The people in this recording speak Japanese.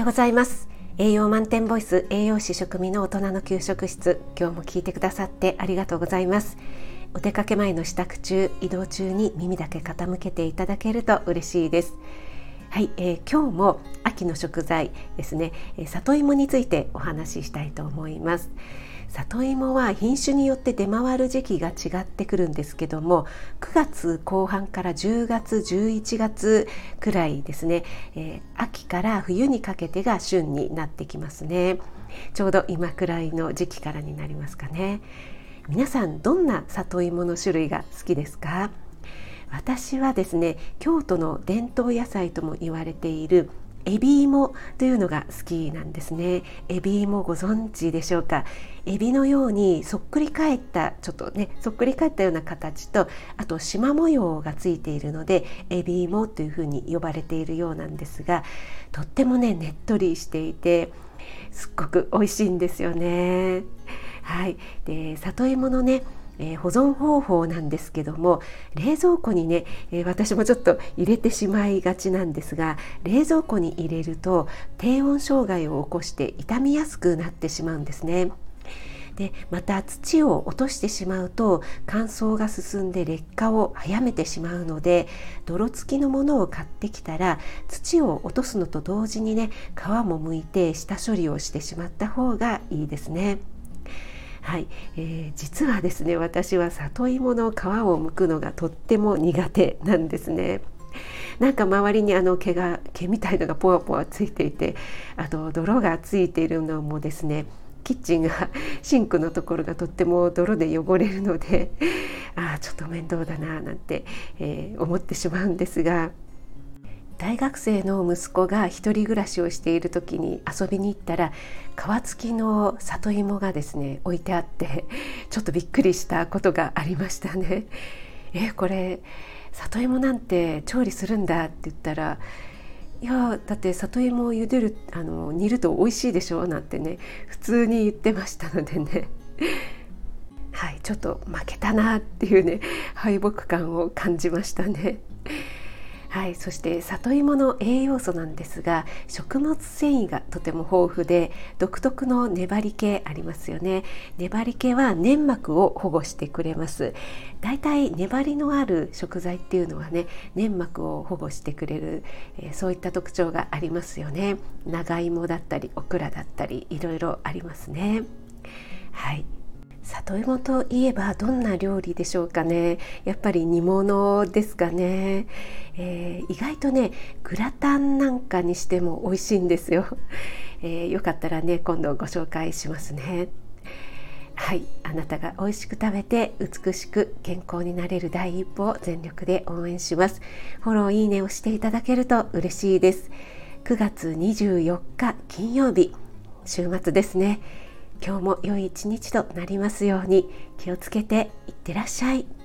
ようございます。栄養満点ボイス栄養士食味の大人の給食室。今日も聞いてくださってありがとうございます。お出かけ前の支度中移動中に耳だけ傾けていただけると嬉しいです。はい、えー、今日も秋の食材ですね、え里芋についてお話ししたいと思います。里芋は品種によって出回る時期が違ってくるんですけども9月後半から10月11月くらいですね、えー、秋から冬にかけてが旬になってきますね。ちょうど今くらいの時期からになりますかね。皆さんどんな里芋の種類が好きですか？私はですね京都の伝統野菜とも言われているエビ芋というのが好きなんですね。エビ芋ご存知でしょうか？エビのようにそっくり返ったちょっとねそっくり返ったような形とあと縞模様がついているのでエビ芋というふうに呼ばれているようなんですがとってもねねっとりしていてすっごく美味しいんですよね。はい。で里芋のねえー、保存方法なんですけども冷蔵庫にね、えー、私もちょっと入れてしまいがちなんですが冷蔵庫に入れると低温障害を起こして傷みやすくなってしまうんですね。でまた土を落としてしまうと乾燥が進んで劣化を早めてしまうので泥付きのものを買ってきたら土を落とすのと同時にね皮も剥いて下処理をしてしまった方がいいですね。はい、えー、実はですね私は里芋の皮を剥くのがとっても苦手なんですね。なんか周りにあの毛が毛みたいのがポワポワついていてあと泥がついているのもですねキッチンがシンクのところがとっても泥で汚れるのでああちょっと面倒だななんて、えー、思ってしまうんですが大学生の息子が一人暮らしをしている時に遊びに行ったら皮付きの里芋がですね置いてあってちょっとびっくりしたことがありましたね。えこれ里芋なんて調理するんだって言ったらいやだって里芋を茹でるあの煮ると美味しいでしょなんてね普通に言ってましたのでねはいちょっと負けたなっていうね敗北感を感じましたね。はい、そして里芋の栄養素なんですが食物繊維がとても豊富で独特の粘り気ありますよね。粘り気は粘膜を保護してくれます。だいたい粘りのある食材っていうのはね粘膜を保護してくれる、えー、そういった特徴がありますよね。長芋だったりオクラだったりいろいろありますね。はい。里芋といえばどんな料理でしょうかね。やっぱり煮物ですかね、えー、意外とねグラタンなんかにしても美味しいんですよ、えー、よかったらね今度ご紹介しますね。はいあなたが美味しく食べて美しく健康になれる第一歩を全力で応援します。フォローいいねをしていただけると嬉しいです。9月24日金曜日週末ですね。今日も良い一日となりますように気をつけていってらっしゃい。